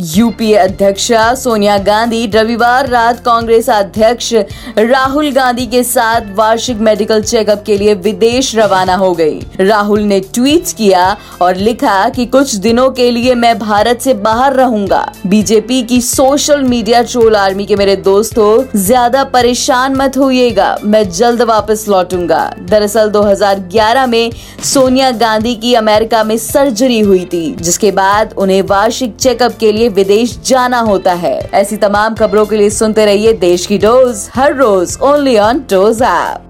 UPA अध्यक्ष सोनिया गांधी, रविवार रात कांग्रेस अध्यक्ष राहुल गांधी के साथ वार्षिक मेडिकल चेकअप के लिए विदेश रवाना हो गई। राहुल ने ट्वीट किया और लिखा कि कुछ दिनों के लिए मैं भारत से बाहर रहूँगा बीजेपी की सोशल मीडिया ट्रोल आर्मी के मेरे दोस्तों ज़्यादा परेशान मत होइएगा, मैं जल्द वापस लौटूँगा दरअसल 2011 में सोनिया गांधी की अमेरिका में सर्जरी हुई थी, जिसके बाद उन्हें वार्षिक चेकअप के लिए विदेश जाना होता है। ऐसी तमाम खबरों के लिए सुनते रहिए देश की डोज, हर रोज ओनली ऑन डोज ऐप।